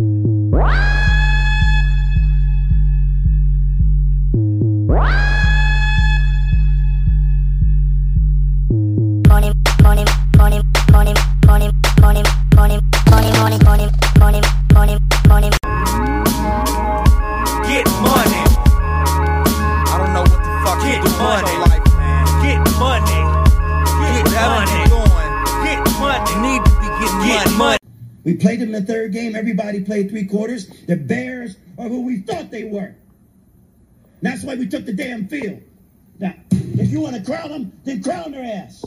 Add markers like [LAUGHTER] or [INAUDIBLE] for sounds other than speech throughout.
Wow! Game. Played three quarters. The Bears are who we thought they were. That's why we took the damn field. Now, if you want to crown them, then crown their ass.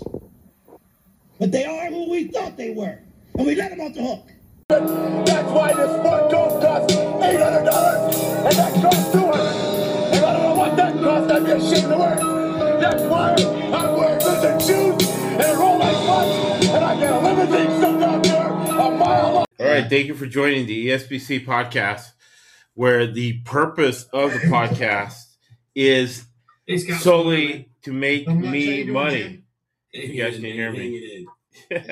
But they are who we thought they were. And we let them off the hook. That's why this sport eight hundred dollars, and that costs two hundred. And I don't know what that cost, I'd be ashamed to wear. That's why I'm wearing lizard shoes and Rolex watch, and I get a limousine All right, thank you for joining the ESBC podcast, where the purpose of the podcast is solely to make me money. If You guys can hear me. Thank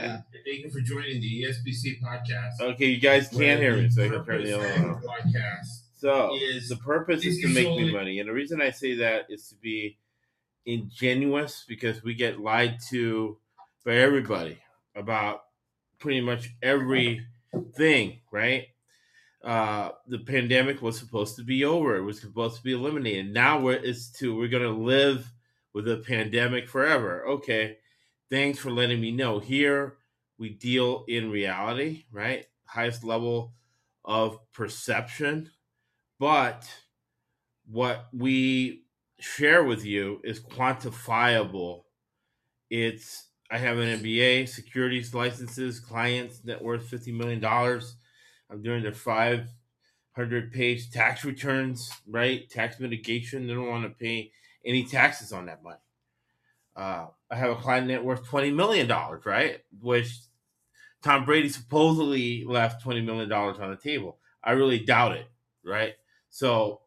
you for joining the ESBC podcast. Okay, you guys can't hear me, so I can turn the other one podcast. So is- the purpose is is to make me money, and the reason I say that is to be ingenuous because we get lied to by everybody about pretty much everything, right? Uh, the pandemic was supposed to be over; it was supposed to be eliminated. Now we're it's to we're gonna live with a pandemic forever. Okay, thanks for letting me know. Here we deal in reality, right? Highest level of perception but what we share with you is quantifiable. It's I have an MBA, securities licenses, clients net worth fifty million dollars. I'm doing their five hundred page tax returns, right? Tax mitigation. They don't want to pay any taxes on that money. Uh, I have a client net worth twenty million dollars, right? Which Tom Brady supposedly left twenty million dollars on the table. I really doubt it, right? So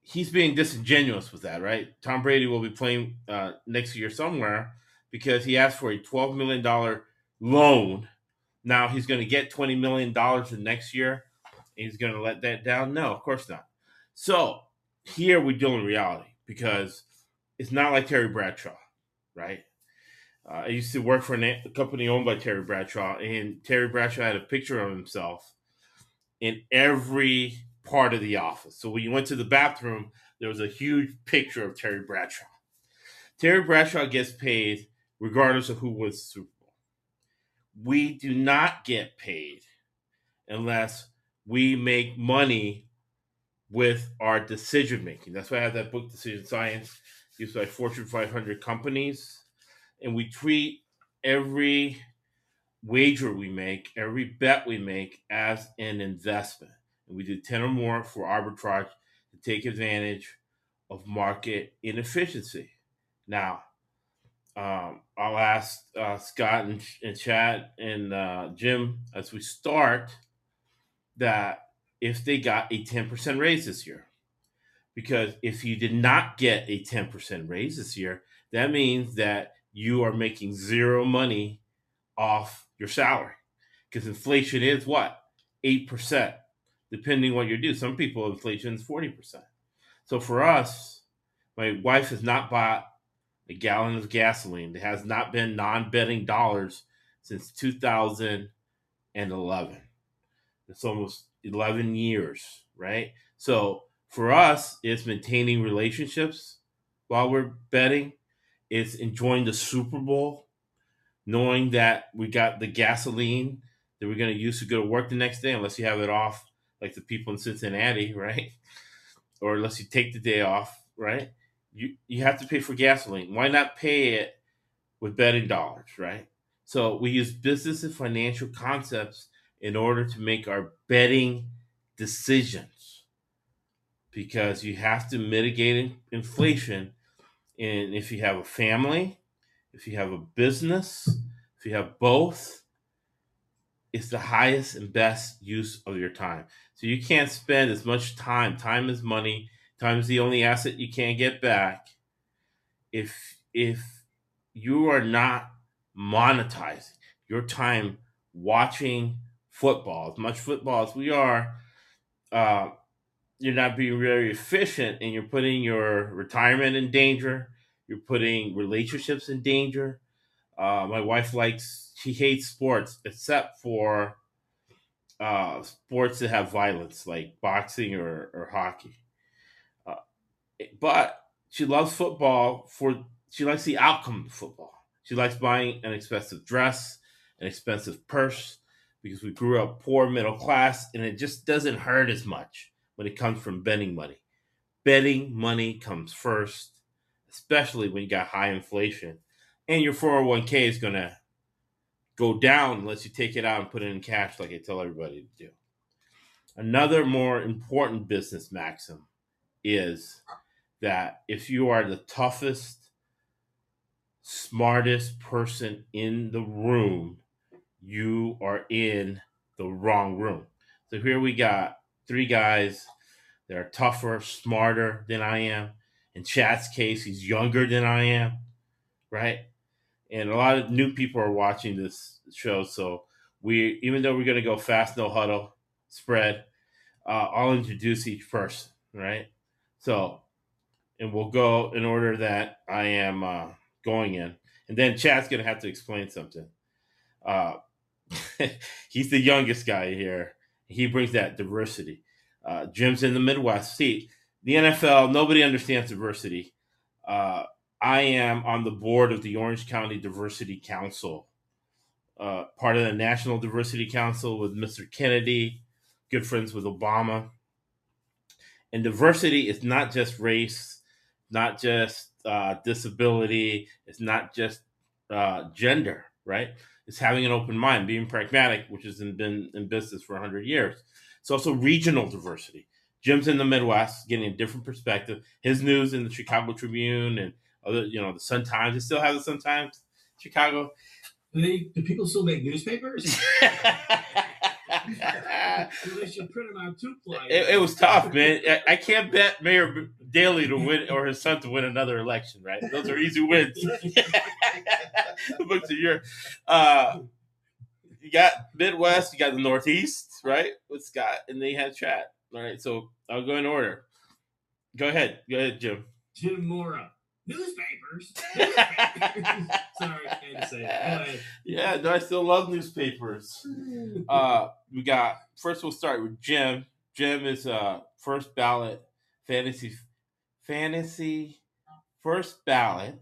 he's being disingenuous with that, right? Tom Brady will be playing uh, next year somewhere because he asked for a $12 million loan. Now he's going to get $20 million the next year. He's going to let that down? No, of course not. So here we deal in reality because it's not like Terry Bradshaw, right? Uh, I used to work for a company owned by Terry Bradshaw, and Terry Bradshaw had a picture of himself in every part of the office. So when you went to the bathroom, there was a huge picture of Terry Bradshaw. Terry Bradshaw gets paid regardless of who wins the Super Bowl. We do not get paid unless we make money with our decision making. That's why I have that book, Decision Science, used by Fortune 500 companies. And we treat every wager we make, every bet we make as an investment. And we do 10 or more for arbitrage to take advantage of market inefficiency. Now, um, I'll ask uh, Scott and, and Chad and uh, Jim as we start that if they got a 10% raise this year. Because if you did not get a 10% raise this year, that means that you are making zero money off your salary. Because inflation is what? 8%, depending on what you do. Some people, inflation is 40%. So for us, my wife has not bought a gallon of gasoline. There has not been non betting dollars since 2011. It's almost 11 years, right? So for us, it's maintaining relationships while we're betting, it's enjoying the Super Bowl, knowing that we got the gasoline that we're going to use to go to work the next day, unless you have it off, like the people in Cincinnati, [LAUGHS] right? Or unless you take the day off, right? You you have to pay for gasoline. Why not pay it with betting dollars, right? So we use business and financial concepts in order to make our betting decisions because you have to mitigate inflation. And if you have a family, if you have a business, if you have both, it's the highest and best use of your time. So you can't spend as much time. Time is money. Time is the only asset you can't get back. If if you are not monetizing your time watching football. As much football as we are, uh, you're not being very efficient and you're putting your retirement in danger. You're putting relationships in danger. Uh, my wife likes, she hates sports except for uh, sports that have violence, like boxing or, or hockey. But she loves football for, she likes the outcome of football. She likes buying an expensive dress, an expensive purse, because we grew up poor, middle class, and it just doesn't hurt as much when it comes from betting money. Betting money comes first, especially when you got high inflation. And your 401k is to go down unless you take it out and put it in cash, like I tell everybody to do. Another more important business maxim is that if you are the toughest, smartest person in the room, you are in the wrong room. So here we got three guys that are tougher, smarter than I am. In Chad's case, he's younger than I am, right? And a lot of new people are watching this show. So we, even though we're going to go fast, no huddle, spread, uh, I'll introduce each person, right? So, and we'll go in order that I am uh, going in. And then Chad's going to have to explain something. Uh, [LAUGHS] he's the youngest guy here. He brings that diversity. Uh, Jim's in the Midwest. See, the NFL, nobody understands diversity. Uh, I am on the board of the Orange County Diversity Council, uh, part of the National Diversity Council with Mr. Kennedy, good friends with Obama. And diversity is not just race, not just uh, disability, it's not just uh, gender, right? It's having an open mind, being pragmatic, which has been in business for 100 years. It's also regional diversity. Jim's in the Midwest, getting a different perspective. His news in the Chicago Tribune and other, you know, the Sun Times. They still has the Sun Times, Chicago. Do, they, do people still make newspapers? [LAUGHS] They should print them too. Fly. it, it was tough, man. I, I can't bet Mayor Daley to win or his son to win another election, right? Those are easy wins. [LAUGHS] [LAUGHS] Books of your, uh, you got Midwest, you got the Northeast, right? With Scott, and they had chat. All right, so I'll go in order. Go ahead, go ahead, Jim. Jim Mora. Newspapers. Newspapers. [LAUGHS] Sorry, I had to say it. Yeah, no, I still love newspapers. Uh, we got first. We'll start with Jim. Jim is uh first ballot fantasy fantasy first ballot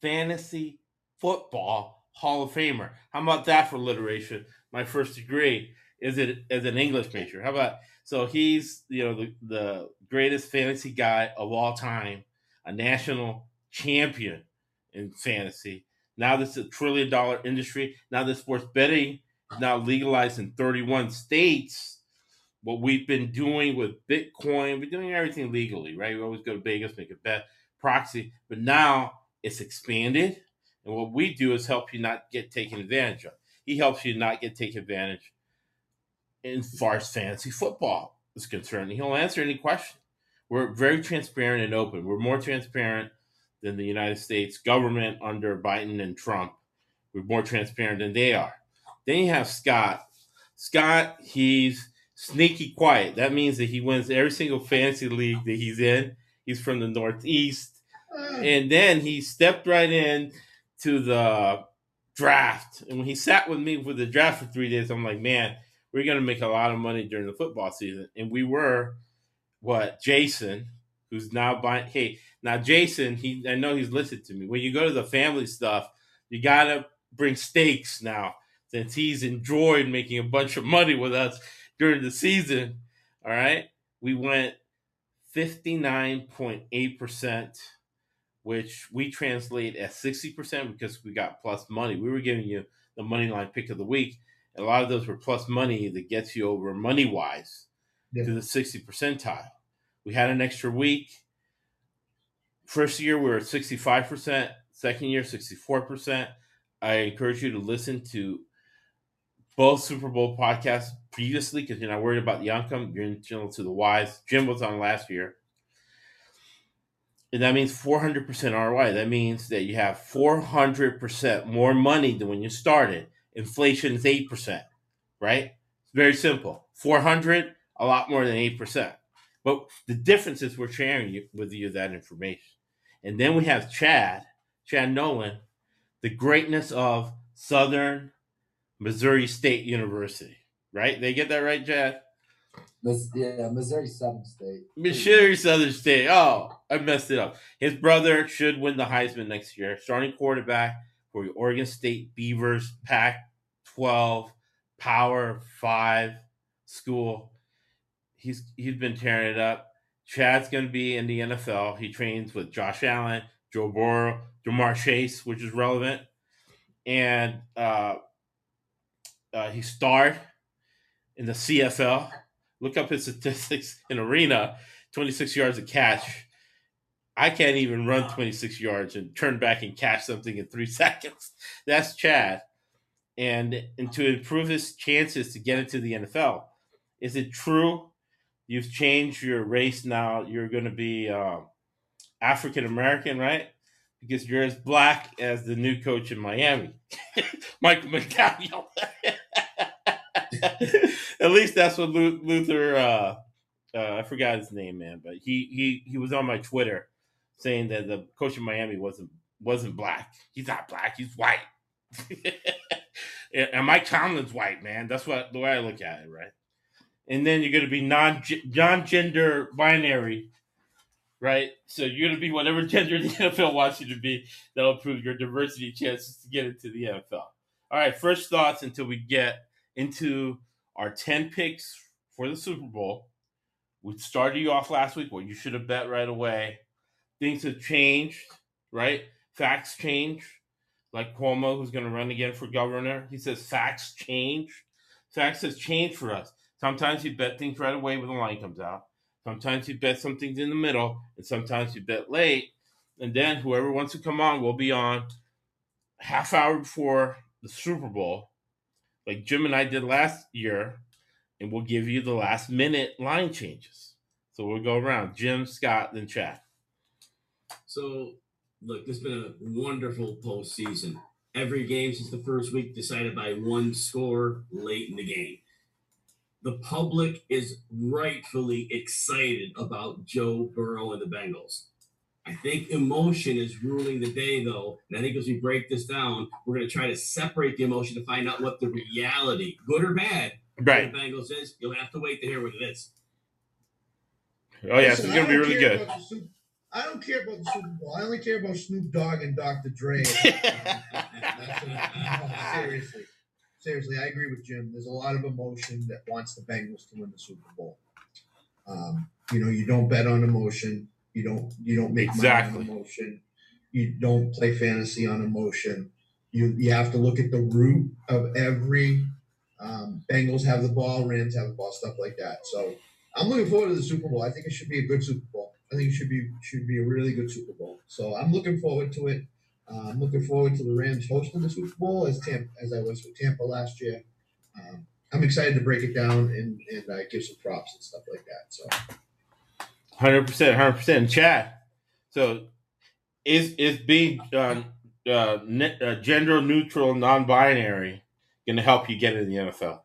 fantasy football Hall of Famer. How about that for alliteration? My first degree is it as an English major. How about so he's you know the, the greatest fantasy guy of all time, a national champion in fantasy. Now this is a trillion dollar industry. Now the sports betting is now legalized in 31 states. What we've been doing with Bitcoin, we're doing everything legally, right? We always go to Vegas, make a bet, proxy, but now it's expanded. And what we do is help you not get taken advantage of. He helps you not get taken advantage in far as fantasy football is concerned. He'll answer any question. We're very transparent and open. We're more transparent than the United States government under Biden and Trump. We're more transparent than they are. Then you have Scott. Scott, he's sneaky quiet. That means that he wins every single fantasy league that he's in. He's from the Northeast. Mm. And then he stepped right in to the draft. And when he sat with me for the draft for three days, I'm like, man, we're going to make a lot of money during the football season. And we were, what, Jason, who's now buying. Hey, now Jason, he I know he's listened to me. When you go to the family stuff, you got to bring steaks now since he's enjoyed making a bunch of money with us during the season. All right. We went 59.8%, which we translate as 60% because we got plus money. We were giving you the money line pick of the week. And a lot of those were plus money that gets you over money wise Yeah. to the 60 percentile. We had an extra week. First year, we were at 65%. Second year, 64%. I encourage you to listen to both Super Bowl podcasts previously because you're not worried about the outcome. You're in channel to the wise. Jim was on last year. And that means 400% ROI. That means that you have 400% more money than when you started. Inflation is 8%, right? It's very simple. 400, a lot more than 8%. But the difference is we're sharing with you that information. And then we have Chad, Chad Nolan, the greatness of Southern Missouri State University. Right? They get that right, Chad? Yeah, Missouri Southern State. Missouri Southern State. Oh, I messed it up. His brother should win the Heisman next year. Starting quarterback for the Oregon State Beavers, Pac 12, Power 5 school. He's he's been tearing it up. Chad's going to be in the NFL. He trains with Josh Allen, Joe Burrow, Ja'Marr Chase, which is relevant. And uh, uh, he starred in the CFL. Look up his statistics [LAUGHS] in arena 26 yards of catch. I can't even run 26 yards and turn back and catch something in three [LAUGHS] seconds. That's Chad. And, and to improve his chances to get into the NFL, is it true you've changed your race now? You're going to be um, African American, right? Because you're as black as the new coach in Miami, [LAUGHS] Michael McDaniel. [LAUGHS] At least that's what Luther. Uh, uh, I forgot his name, man, but he he he was on my Twitter saying that the coach in Miami wasn't wasn't black. He's not black. He's white. [LAUGHS] and Mike Tomlin's white, man. That's what the way I look at it, right? And then you're to be non non gender binary, right? So you're to be whatever gender the [LAUGHS] NFL wants you to be. That'll improve your diversity chances to get into the NFL. All right, first thoughts until we get into our 10 picks for the Super Bowl. We started you off last week. Well, you should have bet right away. Things have changed, right? Facts change. Like Cuomo, who's going to run again for governor, he says facts change. Facts has changed for us. Sometimes you bet things right away when the line comes out. Sometimes you bet some things in the middle, and sometimes you bet late. And then whoever wants to come on will be on half hour before the Super Bowl, like Jim and I did last year, and we'll give you the last minute line changes. So we'll go around Jim, Scott, then Chad. So, look, this has been a wonderful postseason. Every game since the first week decided by one score late in the game. The public is rightfully excited about Joe Burrow and the Bengals. I think emotion is ruling the day, though. And I think as we break this down, we're going to try to separate the emotion to find out what the reality, good or bad, of Right. the Bengals is. You'll have to wait to hear what it is. Oh yeah, Listen, it's gonna be really good. about the Sup- I don't care about the Super Bowl. I only care about Snoop Dogg and Dr. Dre. [LAUGHS] That's seriously. Seriously, I agree with Jim. There's a lot of emotion that wants the Bengals to win the Super Bowl. Um, you know, you don't bet on emotion. You don't you don't make Exactly. money on emotion. You don't play fantasy on emotion. You you have to look at the root of every um, Bengals have the ball, Rams have the ball, stuff like that. So I'm looking forward to the Super Bowl. I think it should be a good Super Bowl. I think it should be should be a really good Super Bowl. So I'm looking forward to it. Uh, I'm looking forward to the Rams hosting the Super Bowl as Tampa, as I was with Tampa last year. Um, I'm excited to break it down and and uh, give some props and stuff like that. So Hundred percent, hundred percent. Chad. So, is is being uh, uh, ne- uh, gender neutral, non-binary, going to help you get in the NFL?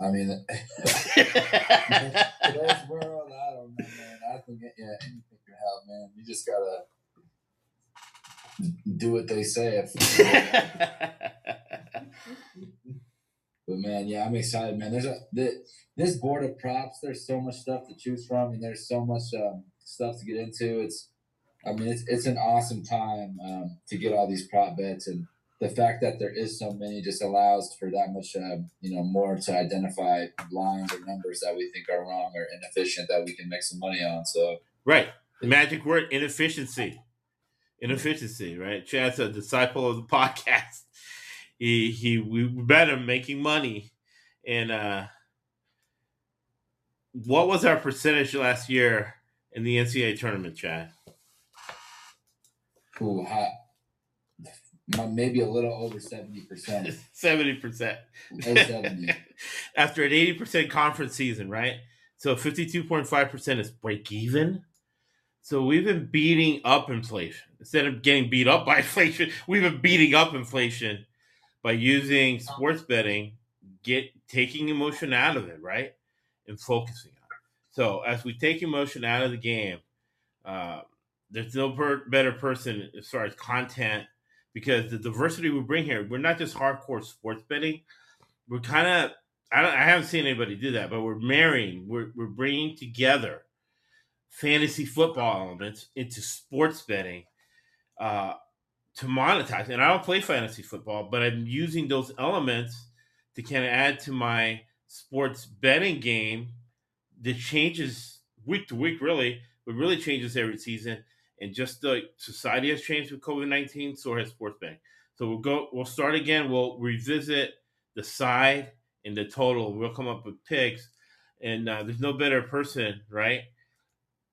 I mean, [LAUGHS] [LAUGHS] today's world, I don't know, man. I think yeah, anything can help, man. You just gotta do what they say. [LAUGHS] But man, yeah, I'm excited, man. There's a the, this board of props. There's so much stuff to choose from, and there's so much um, stuff to get into. It's, I mean, it's it's an awesome time um, to get all these prop bets, and the fact that there is so many just allows for that much, uh, you know, more to identify lines or numbers that we think are wrong or inefficient that we can make some money on. So right. The magic word inefficiency. Inefficiency, right? Chad's a disciple of the [LAUGHS] podcast. He he we bet him making money. And uh what was our percentage last year in the NCAA tournament, Chad? Ooh, hot. Maybe a little over seventy percent. [LAUGHS] Seventy percent. seventy. [LAUGHS] After an eighty percent conference season, right? So fifty-two point five percent is break even. So we've been beating up inflation instead of getting beat up by [LAUGHS] inflation. We've been beating up inflation by using sports betting, get taking emotion out of it, right, and focusing on it. So as we take emotion out of the game, uh, there's no per- better person as far as content because the diversity we bring here, we're not just hardcore sports betting. We're kind of I, I haven't seen anybody do that, but we're marrying, we're, we're bringing together fantasy football elements into sports betting uh, to monetize. And I don't play fantasy football, but I'm using those elements to kind of add to my sports betting game that changes week to week, really, but really changes every season. And just the society has changed with COVID 19, so has sports betting. So we'll go, we'll start again. We'll revisit the side and the total. We'll come up with picks. And uh, there's no better person, right?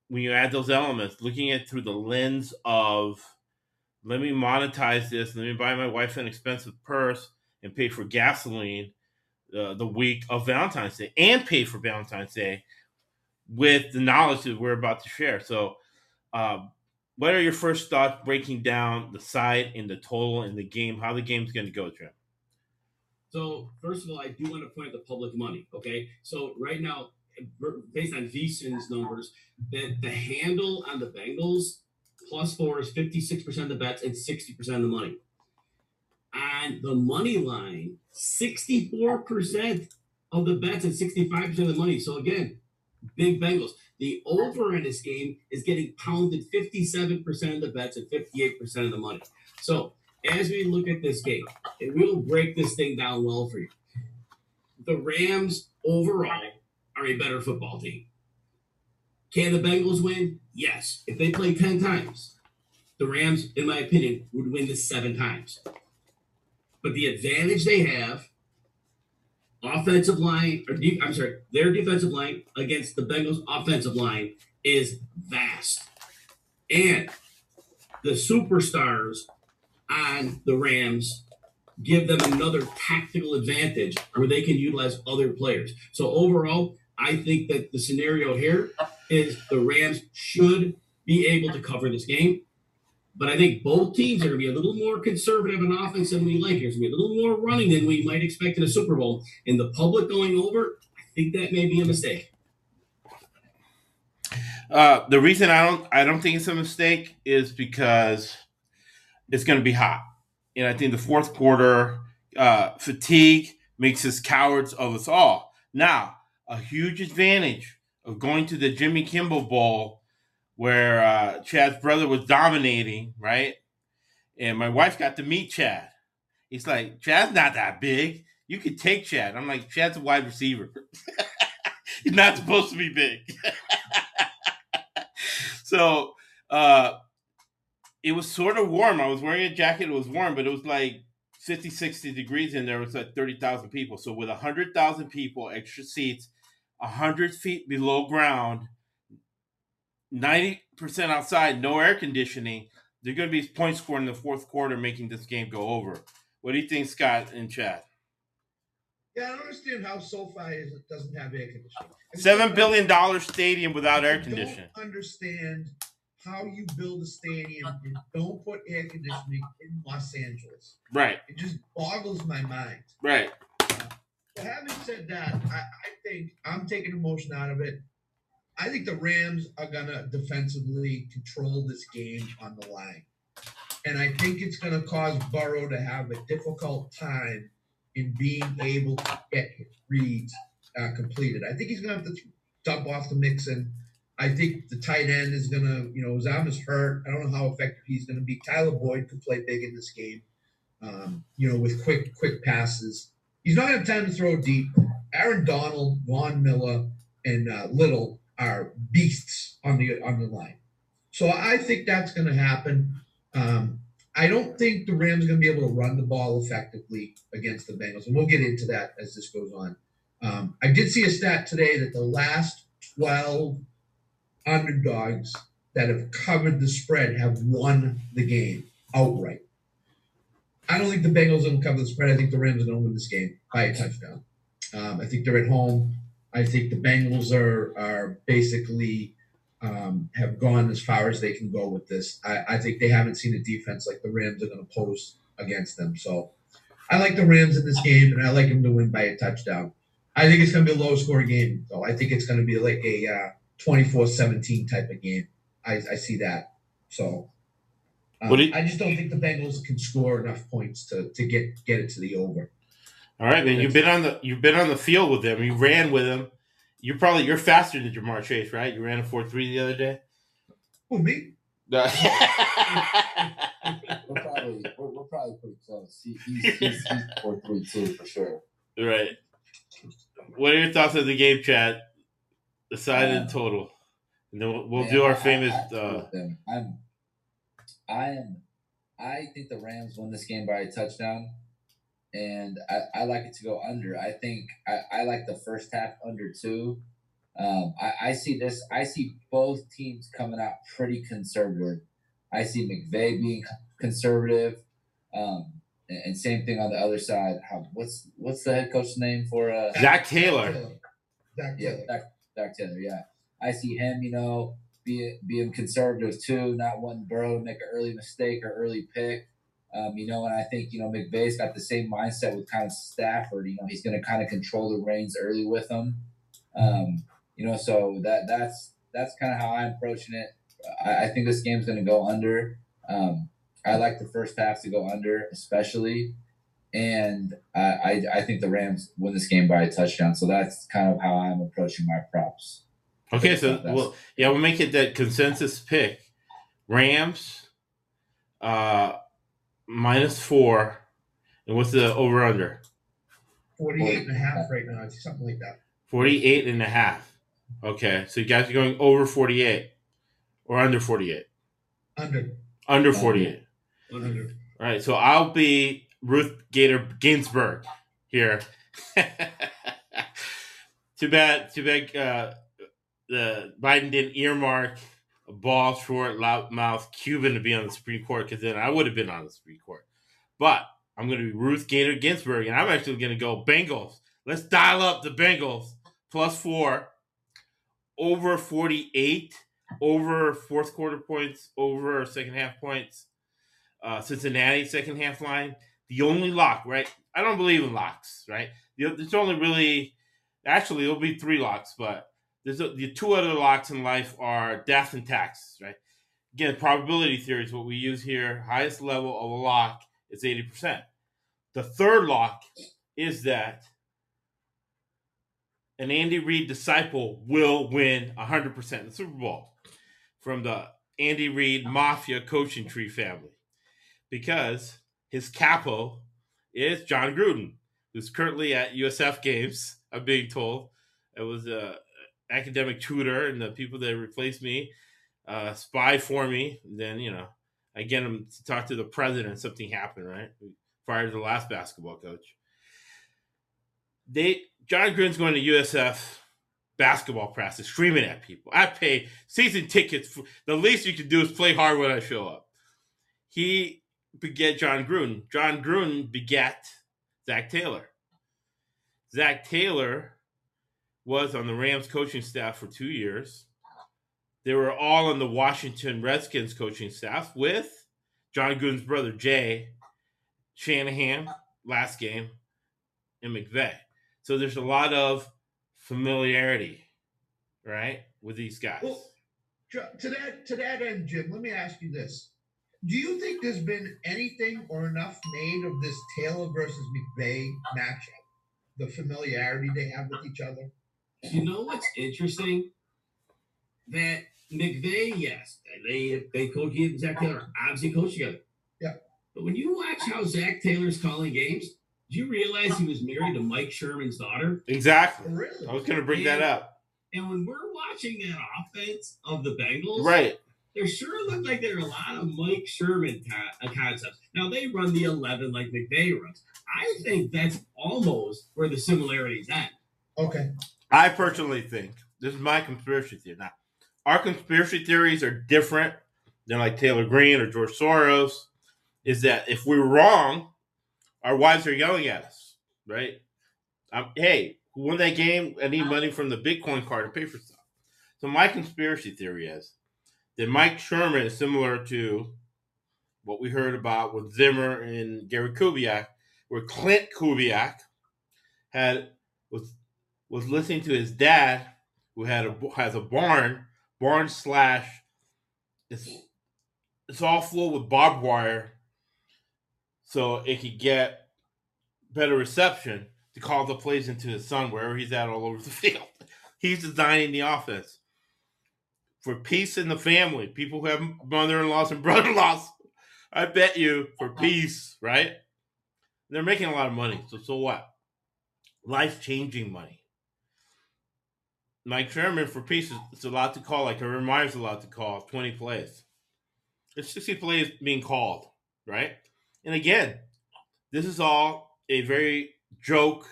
When you add those elements, looking at through the lens of let me monetize this, let me buy my wife an expensive purse and pay for gasoline uh, the week of Valentine's Day and pay for Valentine's Day with the knowledge that we're about to share. So, uh, what are your first thoughts breaking down the side and the total and the game, how the game's going to go, Jim? So first of all, I do want to point out the public money. Okay, so right now, based on VSIN's numbers, that the handle on the Bengals plus four is fifty six percent of the bets and sixty percent of the money. On the money line, sixty four percent of the bets and sixty five percent of the money. So again, big Bengals. The over in this game is getting pounded fifty seven percent of the bets and fifty eight percent of the money. So as we look at this game, and we'll break this thing down well for you. The Rams overall are a better football team. Can the Bengals win? Yes. If they play 10 times, the Rams, in my opinion, would win this seven times. But the advantage they have, offensive line, or de- I'm sorry, their defensive line against the Bengals' offensive line is vast. And the superstars on the Rams give them another tactical advantage where they can utilize other players. So overall, I think that the scenario here is the Rams should be able to cover this game. But I think both teams are going to be a little more conservative in offense than we like. There's going to be a little more running than we might expect in a Super Bowl. And the public going over, I think that may be a mistake. Uh, the reason I don't I don't think it's a mistake is because it's going to be hot. And I think the fourth quarter uh, fatigue makes us cowards of us all. Now, a huge advantage of going to the Jimmy Kimmel Bowl where uh, Chad's brother was dominating, right? And my wife got to meet Chad. He's like, Chad's not that big. You could take Chad. I'm like, Chad's a wide receiver. [LAUGHS] He's not supposed to be big. [LAUGHS] so, uh, it was sort of warm. I was wearing a jacket. It was warm, but it was like 50, 60 degrees in there. It was like 30,000 people. So with 100,000 people, extra seats, 100 feet below ground, 90% outside, no air conditioning, they're going to be point scoring in the fourth quarter, making this game go over. What do you think, Scott and Chad? Yeah, I don't understand how SoFi is, doesn't have air conditioning. Seven don't- billion dollar stadium without I air don't conditioning. understand how you build a stadium and don't put air conditioning in Los Angeles. Right, It just boggles my mind. right. Having said that, I, I think I'm taking emotion out of it. I think the Rams are gonna defensively control this game on the line. And I think it's gonna cause Burrow to have a difficult time in being able to get his reads uh, completed. I think he's gonna have to dump off the Mixon. I think the tight end is gonna, you know, is hurt. I don't know how effective he's gonna be. Tyler Boyd could play big in this game. Um, you know, with quick, quick passes. He's not gonna have time to throw deep. Aaron Donald, Von Miller, and uh, Little are beasts on the on the line. So I think that's going to happen. Um, I don't think the Rams are going to be able to run the ball effectively against the Bengals, and we'll get into that as this goes on. Um, I did see a stat today that the last twelve underdogs that have covered the spread have won the game outright. I don't think the Bengals will cover the spread. I think the Rams are going to win this game by a touchdown. Um, I think they're at home. I think the Bengals are are basically um, have gone as far as they can go with this. I, I think they haven't seen a defense like the Rams are going to pose against them. So I like the Rams in this game, and I like them to win by a touchdown. I think it's going to be a low score game, though. I think it's going to be like a uh, 24-17 type of game. I, I see that. So um, you- I just don't think the Bengals can score enough points to, to get get it to the over. All right, man. You've been on the you've been on the field with them. You ran with them. You're probably you're faster than Ja'Marr Chase, right? You ran a four three the other day. Who me? [LAUGHS] We're probably we're, we're probably pretty close. He, he's, he's, he's four three two for sure. right. What are your thoughts on the game, Chad? The side Uh, and total, and then we'll, we'll Man, do our I- famous. I, I, Uh. I'm, I am, I think the Rams win this game by a touchdown, and I, I like it to go under. I think I, I like the first half under two. Um, I, I see this. I see both teams coming out pretty conservative. I see McVay being conservative, um, and, and same thing on the other side. How what's what's the head coach's name for uh Zac Taylor. Zac yeah, Taylor. Dak, Dak Taylor. Yeah, I see him. You know, being being conservative too, not wanting Burrow to make an early mistake or early pick. Um, you know, and I think you know McVay's got the same mindset with kind of Stafford. You know, he's going to kind of control the reins early with him. Um, you know, so that that's that's kind of how I'm approaching it. I, I think this game's going to go under. Um, I like the first half to go under, especially, and I, I I think the Rams win this game by a touchdown. So that's kind of how I'm approaching my props. Okay, so That's- well, yeah, we'll make it that consensus pick. Rams, uh, minus four, and what's the over under? 48 and a half right now. Something like that. 48 and a half. Okay, so you guys are going over 48 or under 48? Under. Under 48. Under. All right, so I'll be Ruth Bader Ginsburg here. [LAUGHS] too bad, too bad uh, the Biden didn't earmark a bald, short, loudmouth Cuban to be on the Supreme Court because then I would have been on the Supreme Court. But I'm going to be Ruth Bader Ginsburg, and I'm actually going to go Bengals. Let's dial up the Bengals plus four over 48 over fourth quarter points over second half points uh, Cincinnati second half line. The only lock, right? I don't believe in locks, right? There's only really, actually, there'll be three locks, but there's a, the two other locks in life are death and taxes, right? Again, probability theory is what we use here. Highest level of a lock is 80%. The third lock is that an Andy Reid disciple will win 100% in the Super Bowl from the Andy Reid Mafia coaching tree family because his capo is Jon Gruden, who's currently at USF games. I'm being told it was a academic tutor, and the people that replaced me uh, spy for me. Then you know, I get them to talk to the president. Something happened, right? We fired the last basketball coach. They Jon Gruden's going to USF basketball practice, screaming at people. I pay season tickets. For, the least you can do is play hard when I show up. He beget Jon Gruden. Jon Gruden begat Zac Taylor. Zac Taylor was on the Rams coaching staff for two years. They were all on the Washington Redskins coaching staff with Jon Gruden's brother Jay Shanahan last game and McVay. So there's a lot of familiarity, right, with these guys. Well, to that to that end, Jim, let me ask you this: Do you think there's been anything or enough made of this Taylor versus McVay matchup? The familiarity they have with each other. You know what's interesting? That McVay, yes, they they coach he and Zac Taylor obviously coach together. Yeah. But when you watch how Zac Taylor's calling games, do you realize he was married to Mike Sherman's daughter? exactly. Really? I was going to bring that up. And when we're watching that offense of the Bengals, Right. there sure look like there are a lot of Mike Sherman co- uh, concepts. Now they run the eleven like McVay runs. I think that's almost where the similarities end. Okay. I personally think this is my conspiracy theory. Now, our conspiracy theories are different than like Taylor Greene or George Soros. Is that if we're wrong, our wives are yelling at us, right? Um, hey, who won that game? I need money from the Bitcoin card to pay for stuff. So my conspiracy theory is that Mike Sherman is similar to what we heard about with Zimmer and Gary Kubiak where Klint Kubiak had was was listening to his dad, who had a has a barn, barn slash. It's it's all full with barbed wire, so it could get better reception to call the plays into his son wherever he's at all over the [LAUGHS] field. He's designing the offense for peace in the family. People who have mother-in-laws and [LAUGHS] brother-in-laws, I bet you for uh-huh. peace, right? They're making a lot of money, so so what? Life-changing money. Mike Sherman for peace is allowed to call, like Urban Meyer's allowed to call 20 plays. It's 60 plays being called, right? And again, this is all a very joke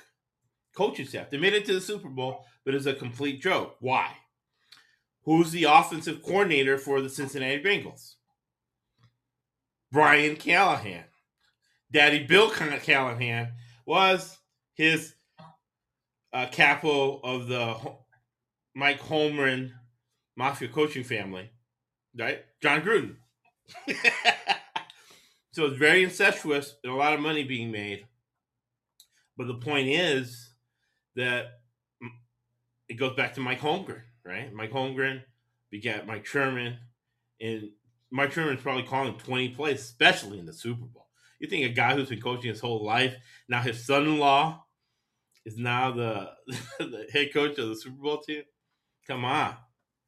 coaching staff. They made it to the Super Bowl, but it's a complete joke. Why? Who's the offensive coordinator for the Cincinnati Bengals? Brian Callahan. Daddy Bill Callahan was his uh, capo of the Mike Holmgren Mafia coaching family, right? Jon Gruden. [LAUGHS] so it's very incestuous and a lot of money being made. But the point is that it goes back to Mike Holmgren, right? Mike Holmgren begat Mike Sherman, and Mike Sherman's probably calling 20 plays, especially in the Super Bowl. You think a guy who's been coaching his whole life, now his son-in-law is now the, [LAUGHS] the head coach of the Super Bowl team? Come on.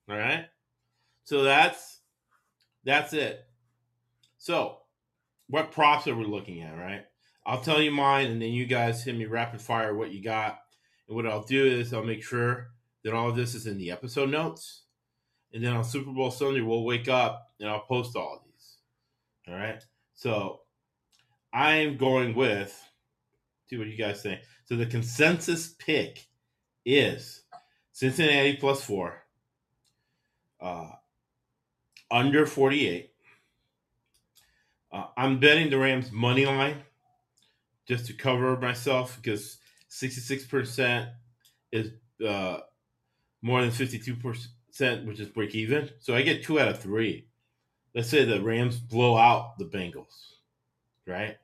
All right. So that's that's it. So what props are we looking at, right? I'll tell you mine and then you guys hit me rapid fire what you got. And what I'll do is I'll make sure that all of this is in the episode notes. And then on Super Bowl Sunday, we'll wake up and I'll post all of these. All right. So I'm going with see what you guys think. So the consensus pick is Cincinnati plus four, uh, under 48. Uh, I'm betting the Rams money line just to cover myself because 66% is uh, more than 52%, which is break even. So I get two out of three. Let's say the Rams blow out the Bengals, right?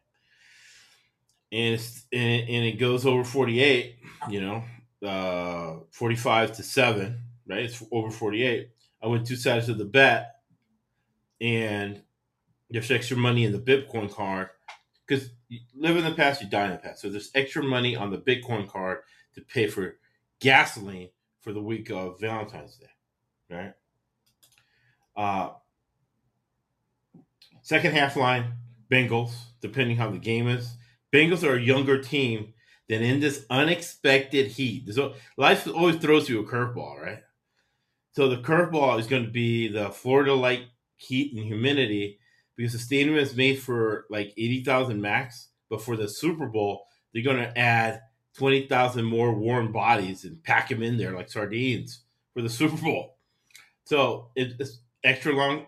And and, and it goes over 48, you know, uh 45 to 7, right? It's over 48. I went two sides of the bet and there's extra money in the Bitcoin card because you live in the past, you die in the past. So there's extra money on the Bitcoin card to pay for gasoline for the week of Valentine's Day, right? Uh, second half line, Bengals, depending how the game is. Bengals are a younger team than in this unexpected heat. Al- life always throws you a curveball, right? So the curveball is going to be the Florida-like heat and humidity because the stadium is made for like 80,000 max, but for the Super Bowl, they're going to add 20,000 more warm bodies and pack them in there like sardines for the [LAUGHS] Super Bowl. So it's extra long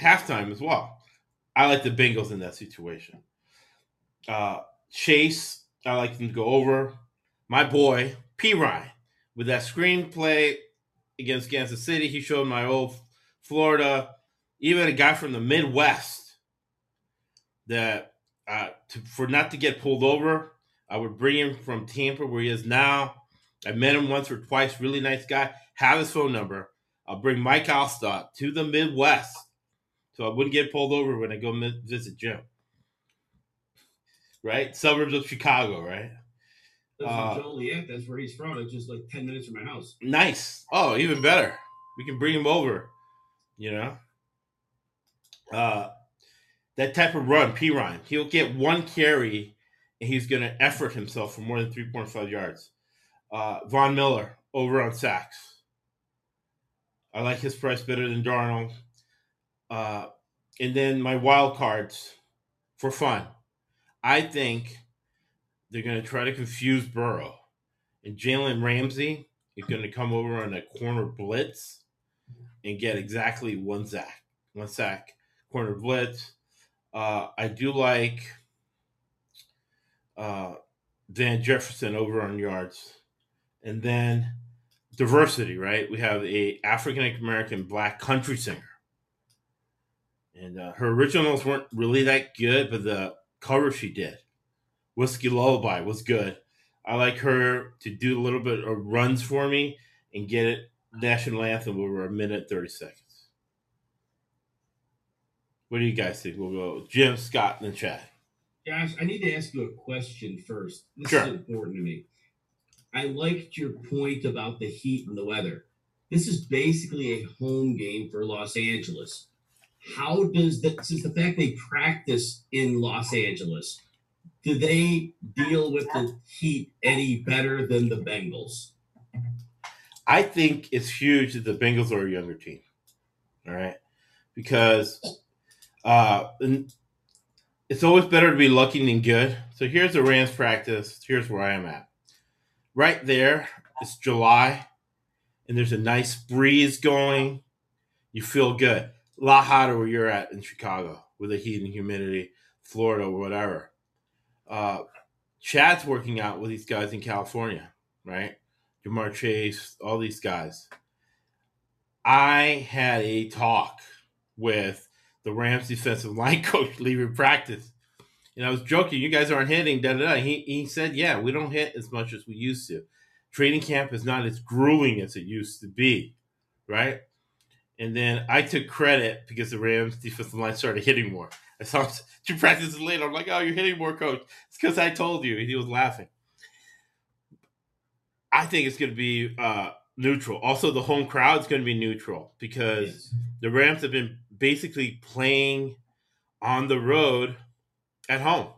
halftime as well. I like the Bengals in that situation. Uh, Chase, I like them to go over. My boy, Perine, with that screenplay against Kansas City, he showed my old Florida, even a guy from the Midwest that uh, to, for not to get pulled over, I would bring him from Tampa where he is now. I met him once or twice, really nice guy. Have his phone number. I'll bring Mike Alstott to the Midwest so I wouldn't get pulled over when I go visit Jim. Right? Suburbs of Chicago, right? That's Uh, Joliet. That's where he's from. It's just like ten minutes from my house. Nice. Oh, even better. We can bring him over. You know, uh, that type of run, Perine, he'll get one carry and he's going to effort himself for more than 3.5 yards. Uh, Von Miller over on sacks. I like his price better than Donald. Uh, and then my wild cards for fun. I think they're going to try to confuse Burrow. And Jalen Ramsey is going to come over on a corner blitz and get exactly one sack. One sack, corner blitz. Uh, I do like uh, Van Jefferson over on yards. And then diversity, right? We have a African American black country singer. And uh, her originals weren't really that good, but the cover she did Whiskey Lullaby was good. I like her to do a little bit of runs for me and get it national anthem over a minute thirty seconds. What do you guys think? We'll go Jim, Scott, and Chad. Josh, I need to ask you a question first. This Sure. is important to me. I liked your point about the heat and the weather. This is basically a home game for Los Angeles. How does that, since the fact they practice in Los Angeles, do they deal with the heat any better than the Bengals? I think it's huge that the Bengals are a younger team. All right. Because uh it's always better to be lucky than good. So here's the Rams practice. Here's where I am at. Right there, it's July, and there's a nice breeze going. You feel good. A lot hotter where you're at in Chicago with the heat and humidity, Florida, or whatever. Uh, Chad's working out with these guys in California, right? Ja'Marr Chase, all these guys. I had a talk with the Rams defensive line [LAUGHS] coach leaving practice. And I was joking, you guys aren't hitting, da da da. He, he said, Yeah, we don't hit as much as we used to. Training camp is not as grueling as it used to be, right? And then I took credit because the Rams defensive line started hitting more. I saw [LAUGHS] two practices later. I'm like, Oh, you're hitting more, coach. It's because I told you. And he was laughing. I think it's going to be uh, neutral. Also, the home crowd is going to be neutral because Yes. the Rams have been basically playing on the road at home.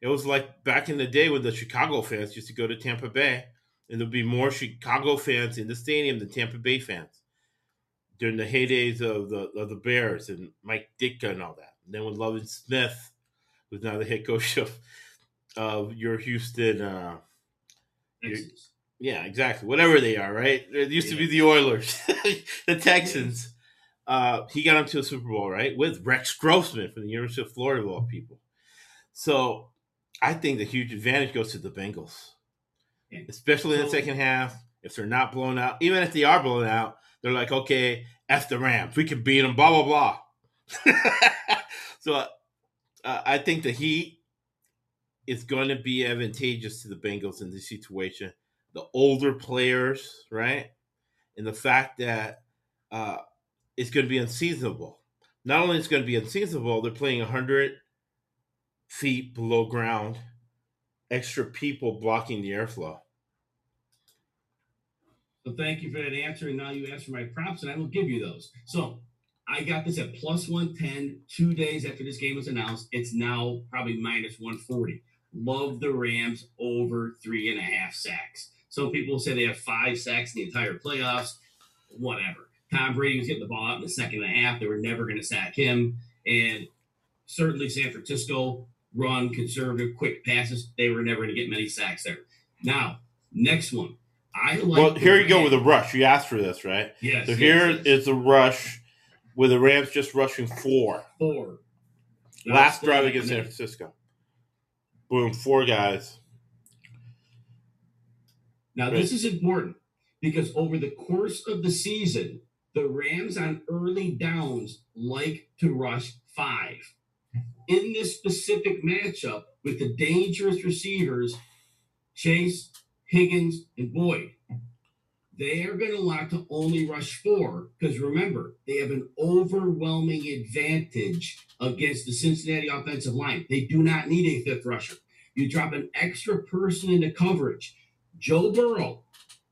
It was like back in the day when the Chicago fans used to go to Tampa Bay, and there'd be more Chicago fans in the stadium than Tampa Bay fans during the heydays of the of the Bears and Mike Ditka and all that. And then when Lovie Smith was now the head coach of of your Houston uh, Texans. yeah, exactly. Whatever they are, right? It used to be the Oilers, [LAUGHS] the Texans. Uh, he got him to a Super Bowl, right? With Rex Grossman from the University of Florida, of all people. So I think the huge advantage goes to the Bengals, Yeah. especially in the second half. If they're not blown out, even if they are blown out, they're like, okay, F the Rams. We can beat them, blah, blah, blah. [LAUGHS] so uh, I think the Heat is going to be advantageous to the Bengals in this situation the older players, right? And the fact that uh, it's going to be unseasonable. Not only is it going to be unseasonable, they're playing 100 feet below ground, extra people blocking the airflow. So thank you for that answer. And now you asked for my props, and I will give you those. So I got this at plus 110 two days after this game was announced. It's now probably minus 140. Love the Rams over three and a half sacks. Some people say they have five sacks in the entire playoffs. Whatever. Tom Brady was getting the ball out in the second and a half. They were never going to sack him. And certainly San Francisco run conservative, quick passes. They were never going to get many sacks there. Now, next one. I like well, here you go with a rush. You asked for this, right? Yes. So yes, here yes. is the rush with the Rams just rushing four. four. Last drive against San Francisco. Boom, four guys. Now, this is important because over the course of the season, the Rams on early downs like to rush five. In this specific matchup with the dangerous receivers, Chase, Higgins, and Boyd, they are going to want to only rush four because remember, they have an overwhelming advantage against the Cincinnati offensive line. They do not need a fifth rusher. You drop an extra person into coverage. Joe Burrow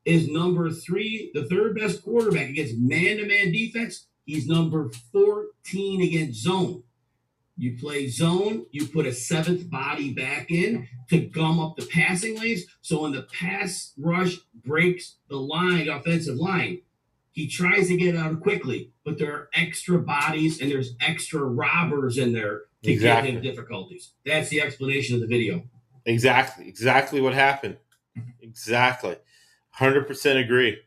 is number three, the third best quarterback against man to man defense. He's number 14 against zone. You play zone, you put a seventh body back in to gum up the passing lanes. So when the pass rush breaks the line, offensive line, he tries to get out quickly, but there are extra bodies and there's extra robbers in there to Exactly. give him difficulties. That's the explanation of the video. Exactly. Exactly what happened. Exactly. 100% agree.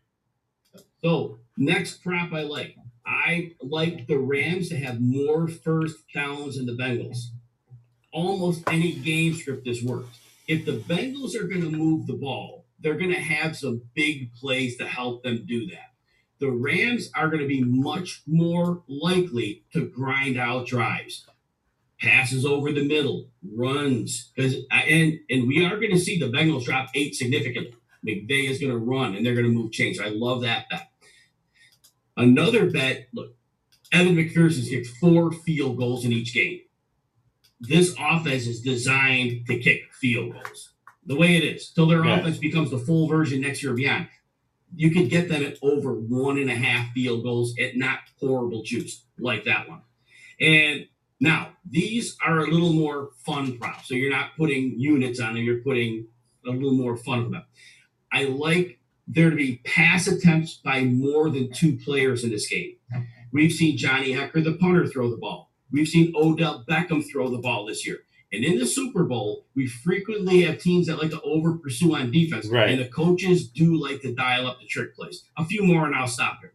So next prop I like. I like the Rams to have more first downs than the Bengals. Almost any game script this works. If the Bengals are going to move the ball, they're going to have some big plays to help them do that. The Rams are going to be much more likely to grind out drives. passes over the middle, runs, because and and we are going to see the Bengals drop eight significantly. McVay is going to run, and they're going to move change. I love that bet. Another bet. Look, Evan McPherson's kicked four field goals in each game. This offense is designed to kick field goals the way it is till their Yeah. offense becomes the full version next year or beyond. You could get them at over one and a half field goals at not horrible juice like that one. And now these are a little more fun props. So you're not putting units on them, you're putting a little more fun with them. I like there to be pass attempts by more than two players in this game. We've seen Johnny Hekker, the punter, throw the ball. We've seen Odell Beckham throw the ball this year. And in the Super Bowl, we frequently have teams that like to over pursue on defense. Right. And the coaches do like to dial up the trick plays. A few more and I'll stop here.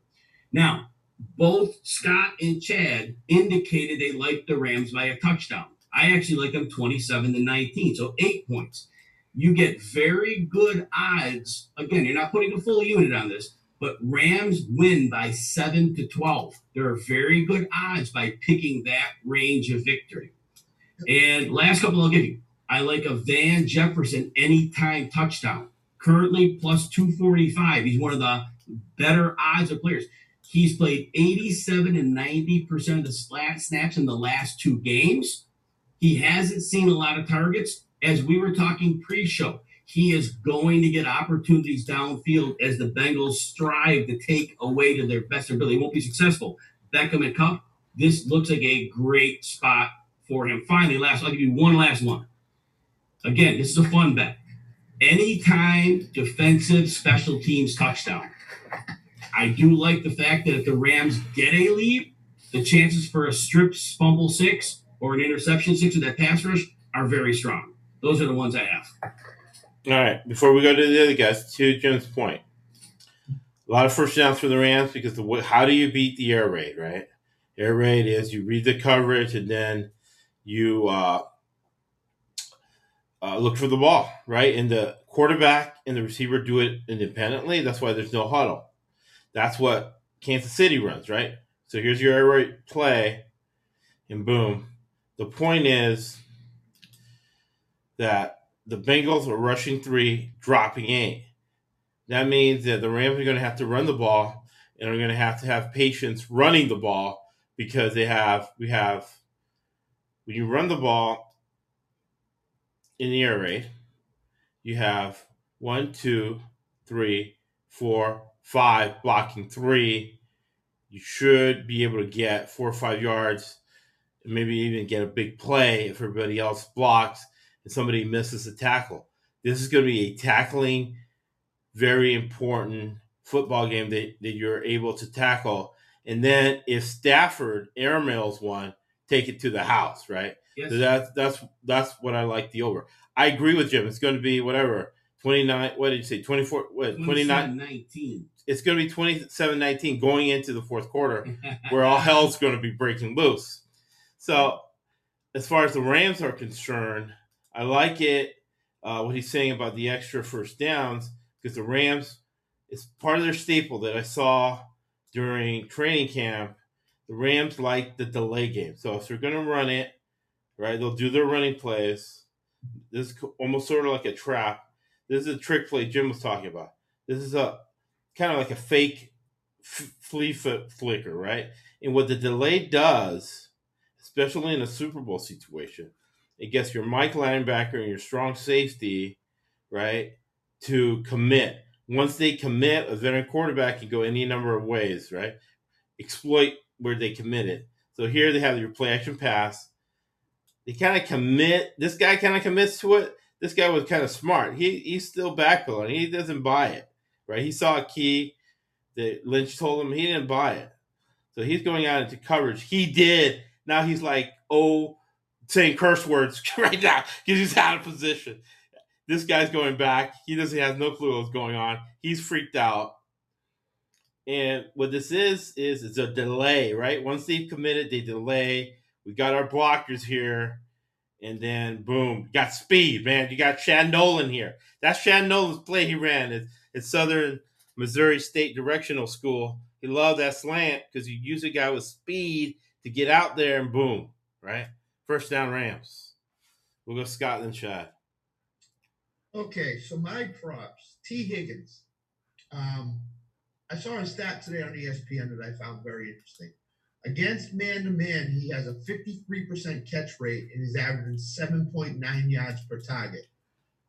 Now, both Scott and Chad indicated they liked the Rams by a touchdown. I actually like them 27 to 19, so eight points. You get very good odds. Again, you're not putting a full unit on this, but Rams win by 7 to 12. There are very good odds by picking that range of victory. And last couple I'll give you. I like a Van Jefferson anytime touchdown. Currently plus 245. He's one of the better odds of players. He's played 87 and 90% of the snaps in the last two games. He hasn't seen a lot of targets. As we were talking pre show, he is going to get opportunities downfield as the Bengals strive to take away to their best ability. He won't be successful. Beckham and Kupp, this looks like a great spot for him. Finally, last, I'll give you one last one. Again, this is a fun bet. Anytime defensive special teams touchdown. I do like the fact that if the Rams get a lead, the chances for a strip fumble six or an interception six with that pass rush are very strong. Those are the ones I have. All right. Before we go to the other guys, to Jim's point, a lot of first downs for the Rams because the how do you beat the air raid, right? Air raid is you read the coverage and then you uh, uh, look for the ball, right? And the quarterback and the receiver do it independently. That's why there's no huddle. That's what Kansas City runs, right? So here's your air raid play, and boom. The point is that the Bengals are rushing three, dropping eight. That means that the Rams are going to have to run the ball and are going to have to have patience running the ball because they have we have when you run the ball in the air raid, you have one, two, three, four, five blocking three. You should be able to get four or five yards, maybe even get a big play if everybody else blocks and somebody misses a tackle. This is going to be a tackling, very important football game that, that you're able to tackle. And then if Stafford airmails one, take it to the house, right? Yes. So that's that's that's what I like the over. I agree with Jim. It's going to be whatever. 29 what did you say? 24 what 29 19. it's going to be 27-19 going into the fourth quarter [LAUGHS] where all hell's going to be breaking loose. So, as far as the Rams are concerned, I like it. Uh, what he's saying about the extra first downs because the Rams is part of their staple that I saw during training camp. The Rams like the delay game, so if they're going to run it, right, they'll do their running plays. This is almost sort of like a trap. This is a trick play Jim was talking about. This is a kind of like a fake f- flea foot flicker, right? And what the delay does, especially in a Super Bowl situation, it gets your Mike linebacker and your strong safety, right, to commit. Once they commit, a veteran quarterback can go any number of ways, right? Exploit where they committed. So here they have your play action pass. They kind of commit. This guy kind of commits to it. This guy was kind of smart. He he's still backpedaling. He doesn't buy it, right? He saw a key that Lynch told him he didn't buy it. So he's going out into coverage. He did. Now he's like, oh, saying curse words [LAUGHS] right now because he's out of position. This guy's going back. He doesn't have no clue what's going on. He's freaked out. And what this is is it's a delay, right? Once they've committed, they delay. We got our blockers here, and then boom, got speed, man. You got Chad Nolan here. That's Chad Nolan's play he ran at Southern Missouri State Directional School. He loved that slant because you use a guy with speed to get out there and boom, right? First down Rams. We'll go Scott and Chad. Okay, so my props, T. Higgins. Um, I saw a stat today on ESPN that I found very interesting. Against man to man, he has a 53% catch rate and is averaging 7.9 yards per target.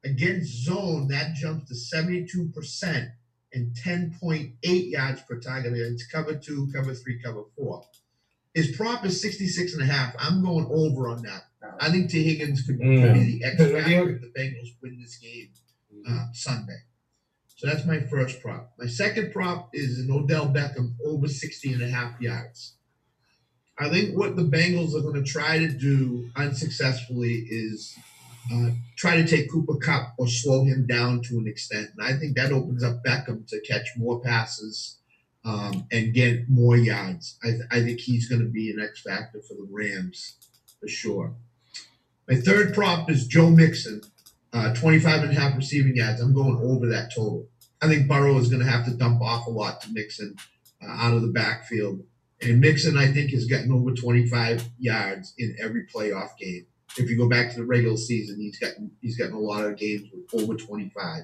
Against zone, that jumps to 72% and 10.8 yards per target against cover two, cover three, cover four. His prop is 66 and a half. I'm going over on that. I think T. Higgins could, could be the X factor if the Bengals win this game uh, Sunday. So that's my first prop. My second prop is an Odell Beckham over 60 and a half yards. I think what the Bengals are going to try to do unsuccessfully is uh, try to take Cooper Kupp or slow him down to an extent. And I think that opens up Beckham to catch more passes um, and get more yards. I, th- I think he's going to be an X factor for the Rams for sure. My third prop is Joe Mixon, uh, 25 and a half receiving yards. I'm going over that total. I think Burrow is going to have to dump off a lot to Mixon uh, out of the backfield. And Mixon, I think, has gotten over 25 yards in every playoff game. If you go back to the regular season, he's gotten he's gotten a lot of games with over 25.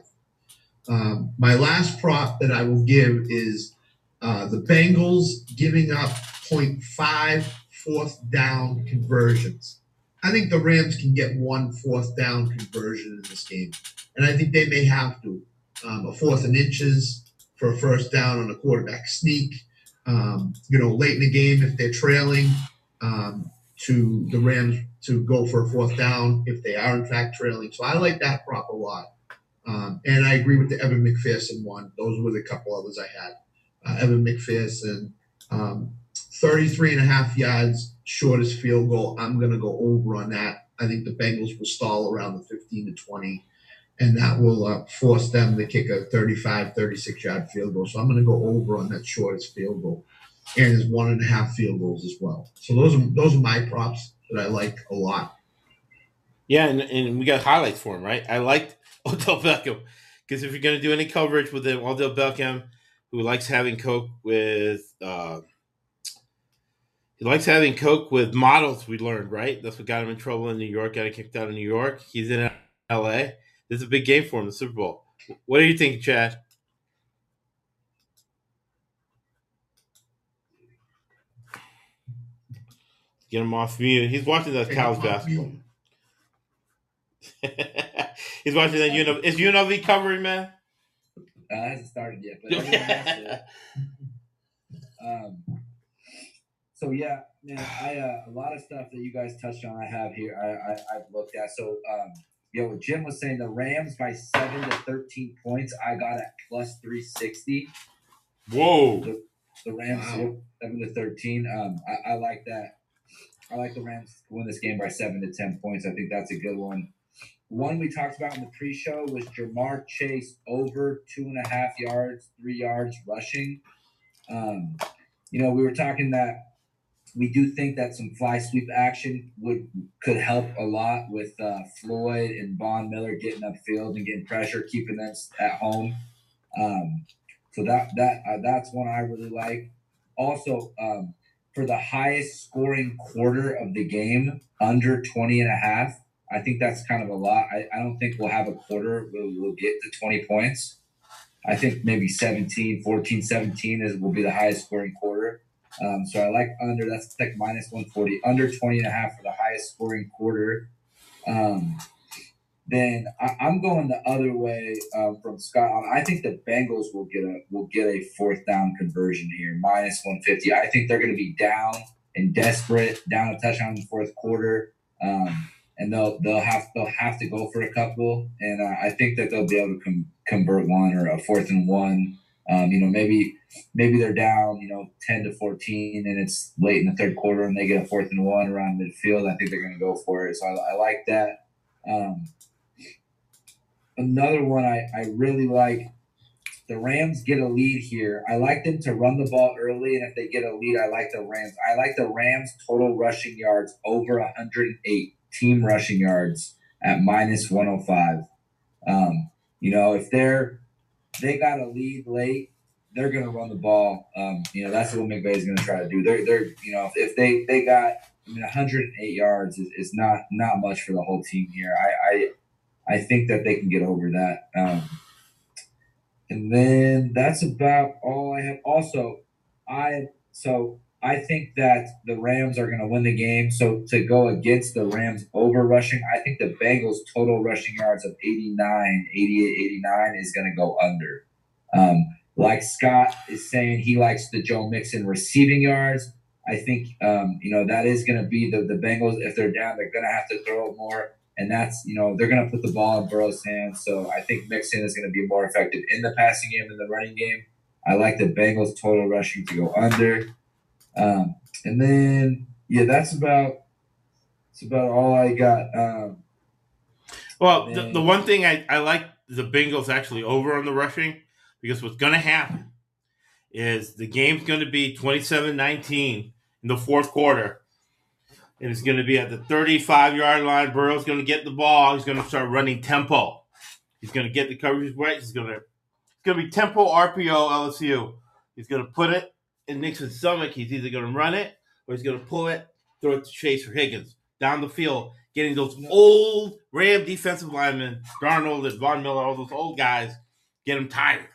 Um, my last prop that I will give is uh, the Bengals giving up 0.5 fourth down conversions. I think the Rams can get one fourth down conversion in this game, and I think they may have to. Um, a fourth and inches for a first down on a quarterback sneak. Um, you know, late in the game if they're trailing, um, to the Rams to go for a fourth down if they are in fact trailing. So I like that prop a lot. Um, and I agree with the Evan McPherson one. Those were the couple others I had. Uh, Evan McPherson, um, 33 and a half yards, shortest field goal. I'm going to go over on that. I think the Bengals will stall around the 15 to 20, and that will uh, force them to kick a 35, 36 yard field goal. So I'm going to go over on that shortest field goal. And there's one and a half field goals as well. So those are those are my props that I like a lot. Yeah, and, and we got highlights for him, right? I liked [LAUGHS] Odell Beckham because if you're going to do any coverage with him, Odell Beckham, who likes having Coke with, uh, he likes having Coke with models. We learned, right? That's what got him in trouble in New York. Got him kicked out of New York. He's in L.A. This is a big game for him, the Super Bowl. What do you think, Chad? Get him off mute. He's watching that Cows basketball. [LAUGHS] He's watching that UNLV. Is UNLV covering, man? Uh, it hasn't started yet, but. Um, so yeah, man, I uh, a lot of stuff that you guys touched on, I have here. I, I I've looked at. So um, you know, what Jim was saying the Rams by seven to thirteen points. I got at plus three sixty. Whoa. The Rams Wow. seven to thirteen. Um, I, I like that. I like the Rams to win this game by seven to ten points. I think that's a good one. One we talked about in the pre-show was Ja'Marr Chase over two and a half yards, three yards rushing. Um, you know, we were talking that we do think that some fly sweep action would could help a lot with uh, Floyd and Von Miller getting upfield and getting pressure, keeping them at home. Um, so that that uh, that's one I really like. Also, um, for the highest scoring quarter of the game, under 20 and a half, I think that's kind of a lot. I, I don't think we'll have a quarter where we'll get to 20 points. I think maybe 17, 14, 17 is will be the highest scoring quarter. Um, so I like under, that's like minus 140, under 20 and a half for the highest scoring quarter. Um, then I, I'm going the other way um, from Scott. I think the Bengals will get a will get a fourth down conversion here, minus 150. I think they're going to be down and desperate, down a touchdown in the fourth quarter, um, and they'll they'll have they'll have to go for a couple. And uh, I think that they'll be able to com- convert one or a fourth and one. Um, you know, maybe maybe they're down, you know, 10 to 14, and it's late in the third quarter, and they get a fourth and one around midfield. I think they're going to go for it. So I, I like that. Um, another one I, I really like. The Rams get a lead here. I like them to run the ball early, and if they get a lead, I like the Rams. I like the Rams total rushing yards over 108 team rushing yards at minus 105. Um, you know, if they're they got a lead late, they're going to run the ball. Um, you know, that's what McVay's going to try to do. They're they're you know if they they got I mean, 108 yards is, is not not much for the whole team here. I I, I think that they can get over that. Um, and then that's about all I have. Also, I so I think that the Rams are going to win the game. So to go against the Rams over rushing, I think the Bengals total rushing yards of 89, 88, 89 is going to go under. Um, like Scott is saying, he likes the Joe Mixon receiving yards. I think um, you know that is going to be the the Bengals. If they're down, they're going to have to throw more, and that's you know they're going to put the ball in Burrow's hands. So I think Mixon is going to be more effective in the passing game than the running game. I like the Bengals total rushing to go under, um, and then yeah, that's about that's about all I got. Um, Well, the, the one thing I, I like the Bengals actually over on the rushing because what's going to happen is the game's going to be 27 19 in the fourth quarter. And it's going to be at the 35 yard line. Burrow's going to get the ball. He's going to start running tempo. He's going to get the coverage right. He's going to it's going to be tempo RPO LSU. He's going to put it in Mixon's stomach. He's either going to run it or he's going to pull it, throw it to Chase or Higgins down the field, getting those old Ram defensive linemen, Donald and Von Miller, all those old guys, get them tired.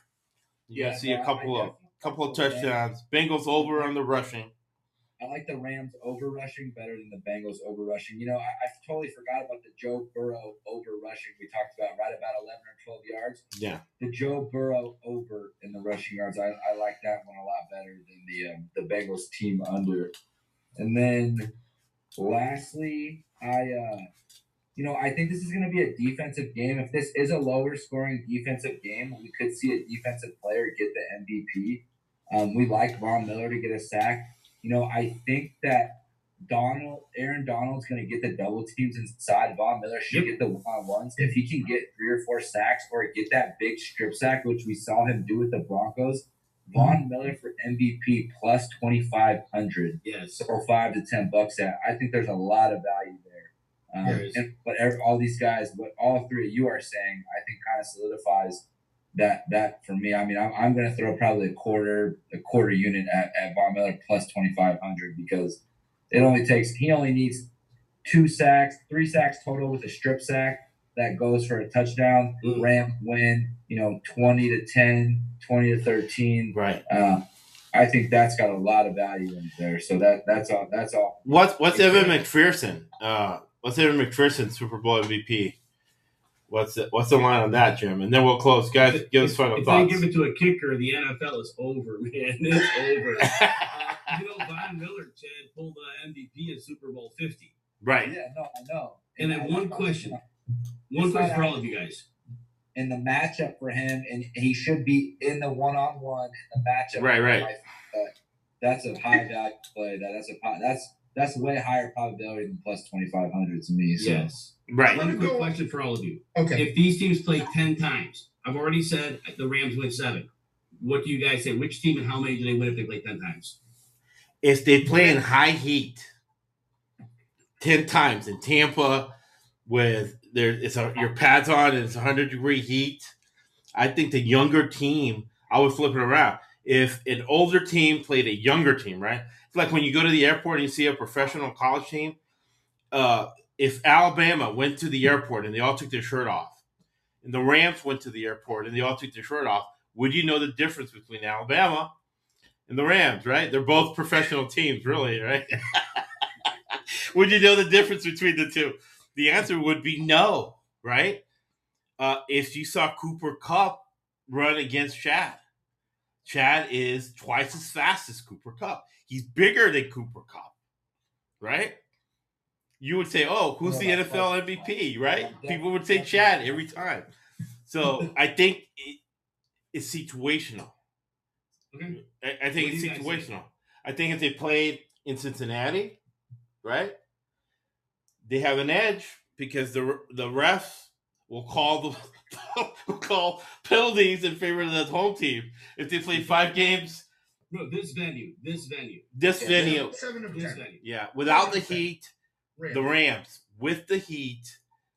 You Yeah, see a couple of couple of touchdowns. Bengals over on the rushing. I like the Rams over rushing better than the Bengals over rushing. You know, I, I totally forgot about the Joe Burrow over rushing we talked about right about 11 or 12 yards. Yeah. The Joe Burrow over in the rushing yards, I, I like that one a lot better than the um, the Bengals team under. And then lastly, I uh you know, I think this is going to be a defensive game. If this is a lower scoring defensive game, we could see a defensive player get the MVP. Um, we like Von Miller to get a sack. You know, I think that Donald, Aaron Donald's going to get the double teams inside. Von Miller should get the one on ones. If he can get three or four sacks or get that big strip sack, which we saw him do with the Broncos, Von Miller for MVP plus 2,500 Yes. or five to 10 bucks at. I think there's a lot of value there. Um, There and whatever all these guys, what all three of you are saying, I think kind of solidifies that that for me. I mean, I'm, I'm going to throw probably a quarter a quarter unit at, at Von Miller plus 2,500 because it only takes he only needs two sacks, three sacks total with a strip sack that goes for a touchdown. Mm. Rams win, you know, 20 to 10, 20 to 13. Right. Uh, I think that's got a lot of value in there. So that that's all. That's all. What's what's Evan McPherson? Uh, what's Evan McPherson Super Bowl MVP? What's the, what's the line on that, Jim? And then we'll close. Guys, give us if, final thought. if thoughts. they give it to a kicker, the NFL is over, [LAUGHS] man. It's over. uh, [LAUGHS] you know, Von Miller, Chad, pulled the MVP in Super Bowl 50. right. Yeah, no, I know. And then I- one question. One It's question for all of you guys. in the matchup for him, and he should be in the one-on-one in the matchup. Right, right. I That's a high value play. That that's a po- that's that's way higher probability than plus twenty five hundred to me. So. Yes. Right. One quick question for all of you. Okay. If these teams play 10 times, I've already said the Rams win seven. What do you guys say? Which team and how many do they win if they play 10 times? If they play in high heat ten times in Tampa with there it's a, your pads on and it's 100 degree heat, I think the younger team, I would flip it around. If an older team played a younger team, right? It's like when you go to the airport and you see a professional college team. Uh, if Alabama went to the airport and they all took their shirt off, and the Rams went to the airport and they all took their shirt off, would you know the difference between Alabama and the Rams, right? They're both professional teams, really, right? [LAUGHS] would you know the difference between the two? The answer would be no, right? Uh, if you saw Cooper Kupp run against Chad, Chad is twice as fast as Cooper Kupp. He's bigger than Cooper Kupp, right? You would say, "Oh, who's the NFL MVP?" Right? People would say Chad every time. So I think it, it's situational. Okay. I, I think it's do you guys situational. I think if they played in Cincinnati, right, they have an edge because the the refs will call the [LAUGHS] will call penalties in favor of the home team. If they play five games, No, this venue, this venue, this Yeah, venue, Seven of this ten. venue. yeah, without the heat, Rams. the Rams with the heat.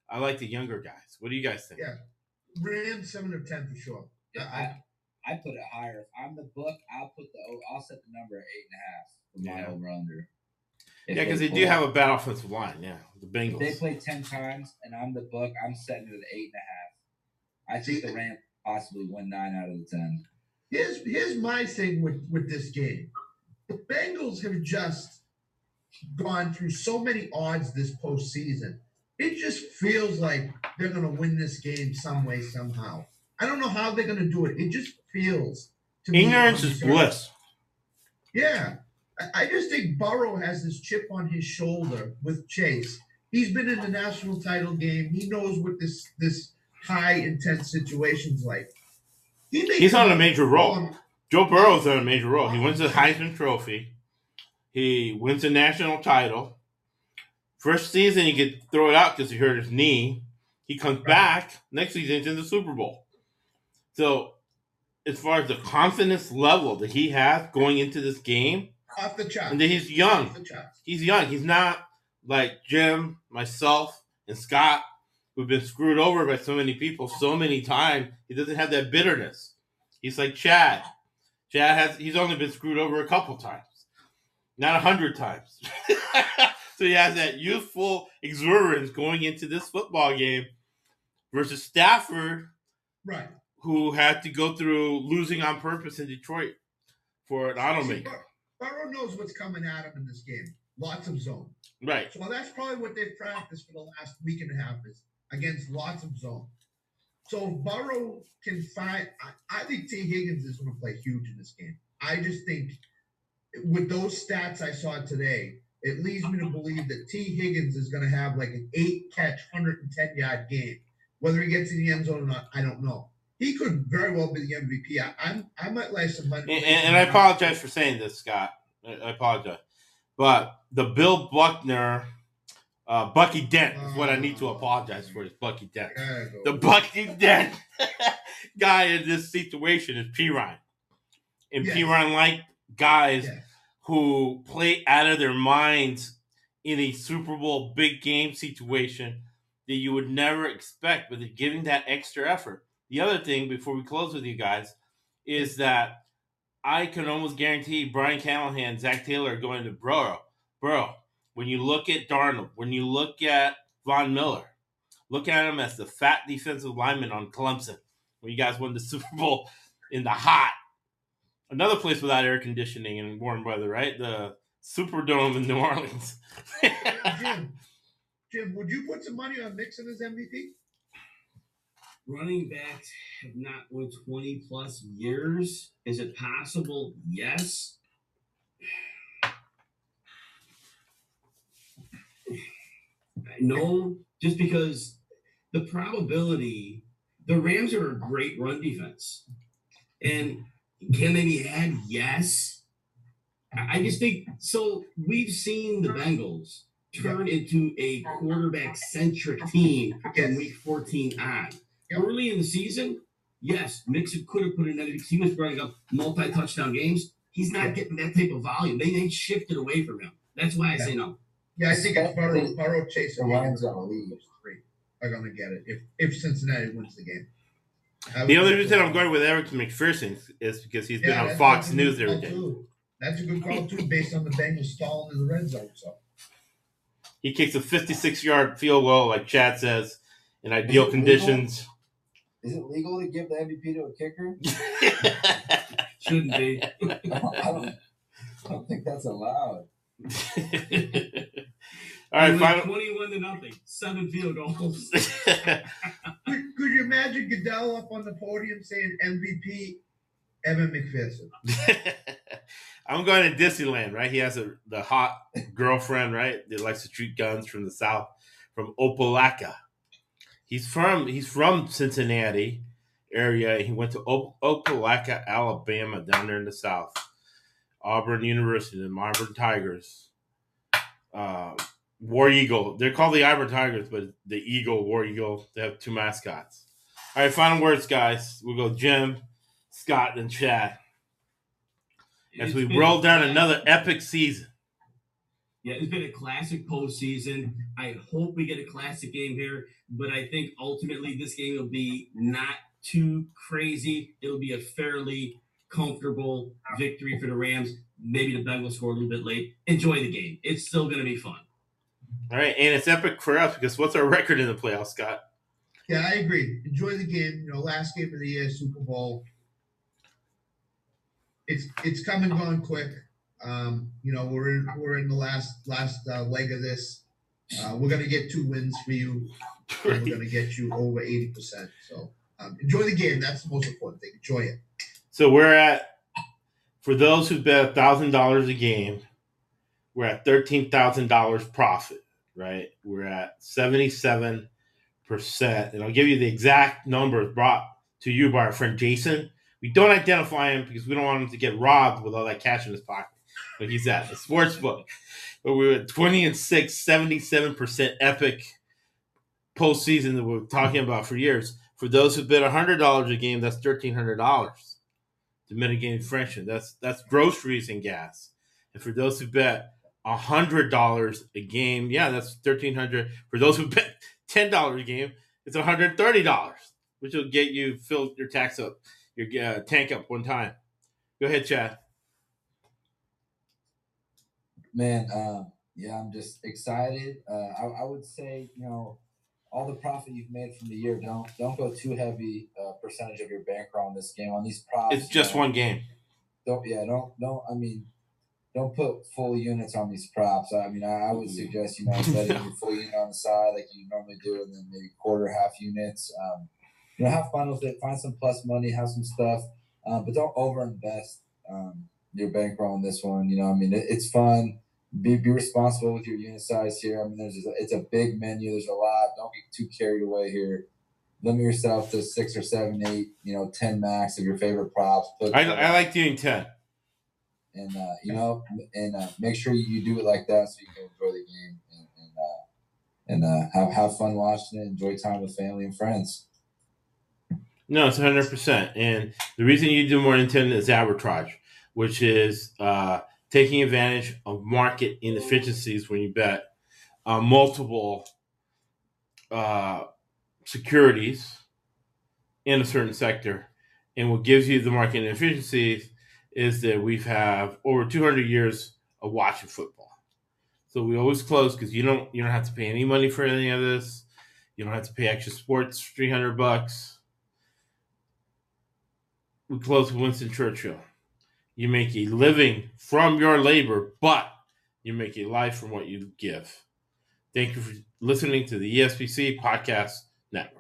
I like the younger guys. What do you guys think? Yeah. Rams seven of ten for sure. Yeah, I, I I put it higher. If I'm the book, I'll put the I'll set the number at eight and a half for my Yeah. over under. if Yeah, because they do have a bad offensive line. Yeah, the If they play ten times, and I'm the book. I'm setting it at eight and a half. I think the Rams possibly win nine out of the ten. Here's here's my thing with with this game. The Bengals have just gone through so many odds this postseason. It just feels like they're gonna win this game some way somehow. I don't know how they're gonna do it. It just feels to me Ignorance is bliss. yeah. I- just think Burrow has this chip on his shoulder with Chase. He's been in the national title game. He knows what this this high intense situation's like. He He's on a major roll. Joe Burrow's on a major roll. He wins the Heisman Trophy. He wins a national title. First season, he could throw it out because he hurt his knee. He comes back. Next season, he's in the Super Bowl. So, as far as the confidence level that he has going into this game, off the chart. and that he's Off young, the he's young. He's not like Jim, myself, and Scott, who've been screwed over by so many people so many times. He doesn't have that bitterness. He's like Chad. Chad has he's only been screwed over a couple times, not a hundred times. [LAUGHS] so he has that youthful exuberance going into this football game versus Stafford, Right. who had to go through losing on purpose in Detroit for an automaker. Bur- Burrow knows what's coming at him in this game. Lots of zone. Right. So that's probably what they've practiced for the last week and a half is against lots of zone. So if Burrow can find, I, I think T. Higgins is going to play huge in this game. I just think with those stats I saw today, it leads me to believe that T. Higgins is going to have like an eight catch, 110 yard game. Whether he gets in the end zone or not, I don't know. He could very well be the MVP. I, I'm, I might lay some money. And, and, and I apologize for saying this, Scott. I, I apologize. But the Bill Buckner, uh, Bucky Dent is what I need to apologize for. Is Bucky Dent. The Bucky Dent [LAUGHS] guy in this situation is P. Ryan. And P. Yes. Ryan like guys Yes. who play out of their minds in a Super Bowl big game situation that you would never expect, but they're giving that extra effort. The other thing, before we close with you guys, is that I can almost guarantee Brian Callahan, Zac Taylor are going to Burrow. Burrow. When you look at Donald, when you look at Von Miller, look at him as the fat defensive lineman on Clemson, when you guys won the Super Bowl in the hot. Another place without air conditioning and warm weather, right? The Superdome in New Orleans. Jim, [LAUGHS] Jim, would you put some money on Mixon as MVP? Running backs have not won 20 plus years. Is it possible? Yes. [SIGHS] No, just because the probability, the Rams are a great run defense. And can they be had? Yes. I I just think so. We've seen the Bengals turn into a quarterback centric team from Yes. week 14 on. Early in the season, yes, Mixon could have put in that because he was running up multi touchdown games. He's not getting that type of volume. They, they shifted away from him. That's why I say no. Yeah, I think it's Burrow, Burrow, Chase, The and Lions Higgins are lead. those three are going to get it if if Cincinnati wins the game. I the would only reason so. I'm going with Eric McPherson is because he's been on Fox News good every call, too. That's a good call too, based on the Bengals stalling in the red zone. So He kicks a 56 yard field goal, like Chad says, in ideal legal? conditions. Is it legal to give the MVP to a kicker? [LAUGHS] Shouldn't be. I don't, I don't think that's allowed. [LAUGHS] All right, final. 21 to nothing. Seven field goals. [LAUGHS] [LAUGHS] could, could you imagine Goodell up on the podium saying MVP Evan McPherson? [LAUGHS] I'm going to Disneyland, right? He has a the hot girlfriend, right? That likes to shoot guns from the south, from Opelika. He's from he's from Cincinnati area. He went to Op- Opelika, Alabama, down there in the south. Auburn University, the Auburn Tigers. Uh, War Eagle. They're called the Auburn Tigers, but the Eagle, War Eagle, they have two mascots. All right, final words, guys. We'll go Jim, Scott, and Chad as It's we roll down another epic season. Yeah, it's been a classic postseason. I hope we get a classic game here, but I think ultimately this game will be not too crazy. It'll be a fairly comfortable victory for the Rams. maybe the Bengals score a little bit late. Enjoy the game. It's still going to be fun. All right, and it's epic for us because what's our record in the playoffs, Scott? Yeah, I agree. Enjoy the game. You know, last game of the year, Super Bowl. It's it's come and gone quick. Um, you know, we're in we're in the last last uh, leg of this. Uh, we're gonna get two wins for you. And we're gonna get you over eighty percent. So um, enjoy the game. That's the most important thing. Enjoy it. So we're at for those who bet thousand dollars a game, we're at thirteen thousand dollars profit. Right, we're at seventy-seven percent, and I'll give you the exact numbers brought to you by our friend Jason. We don't identify him because we don't want him to get robbed with all that cash in his pocket. But he's at the sports book. But we were at 20 and 6, 77% epic postseason that we're talking about for years. For those who bet $100 a game, that's $1,300 to mitigate inflation. That's that's groceries and gas. And for those who bet $100 a game, yeah, that's 1300 For those who bet $10 a game, it's $130, which will get you fill your tax up, your uh, tank up one time. Go ahead, Chad. Man, uh, yeah, I'm just excited. Uh, I, I would say, you know, all the profit you've made from the year, don't don't go too heavy uh, percentage of your bankroll on this game on these props. It's just you know. one game. Don't yeah, don't don't. I mean, don't put full units on these props. I mean, I, I would suggest you know [LAUGHS] betting your full unit on the side like you normally do, and then maybe quarter half units. Um, you know, have fun with it. Find some plus money. Have some stuff, um, but don't overinvest um, your bankroll on this one. You know, I mean, it, it's fun. Be be responsible with your unit size here. I mean, there's a, it's a big menu. There's a lot. Don't get too carried away here. Limit yourself to six or seven, eight, you know, ten max of your favorite props. Put, I, I like doing 10. And uh, you know, and uh, make sure you do it like that so you can enjoy the game and, and, uh, and uh, have have fun watching it. Enjoy time with family and friends. No, it's 100%. And the reason you do more than 10 is arbitrage, which is uh, taking advantage of market inefficiencies when you bet uh, multiple uh, securities in a certain sector. And what gives you the market inefficiencies is that we've have over 200 years of watching football. So we always close because you don't you don't have to pay any money for any of this. You don't have to pay extra sports 300 bucks. We close with Winston Churchill. You make a living from your labor, but you make a life from what you give. Thank you for listening to the ESPC Podcast Network.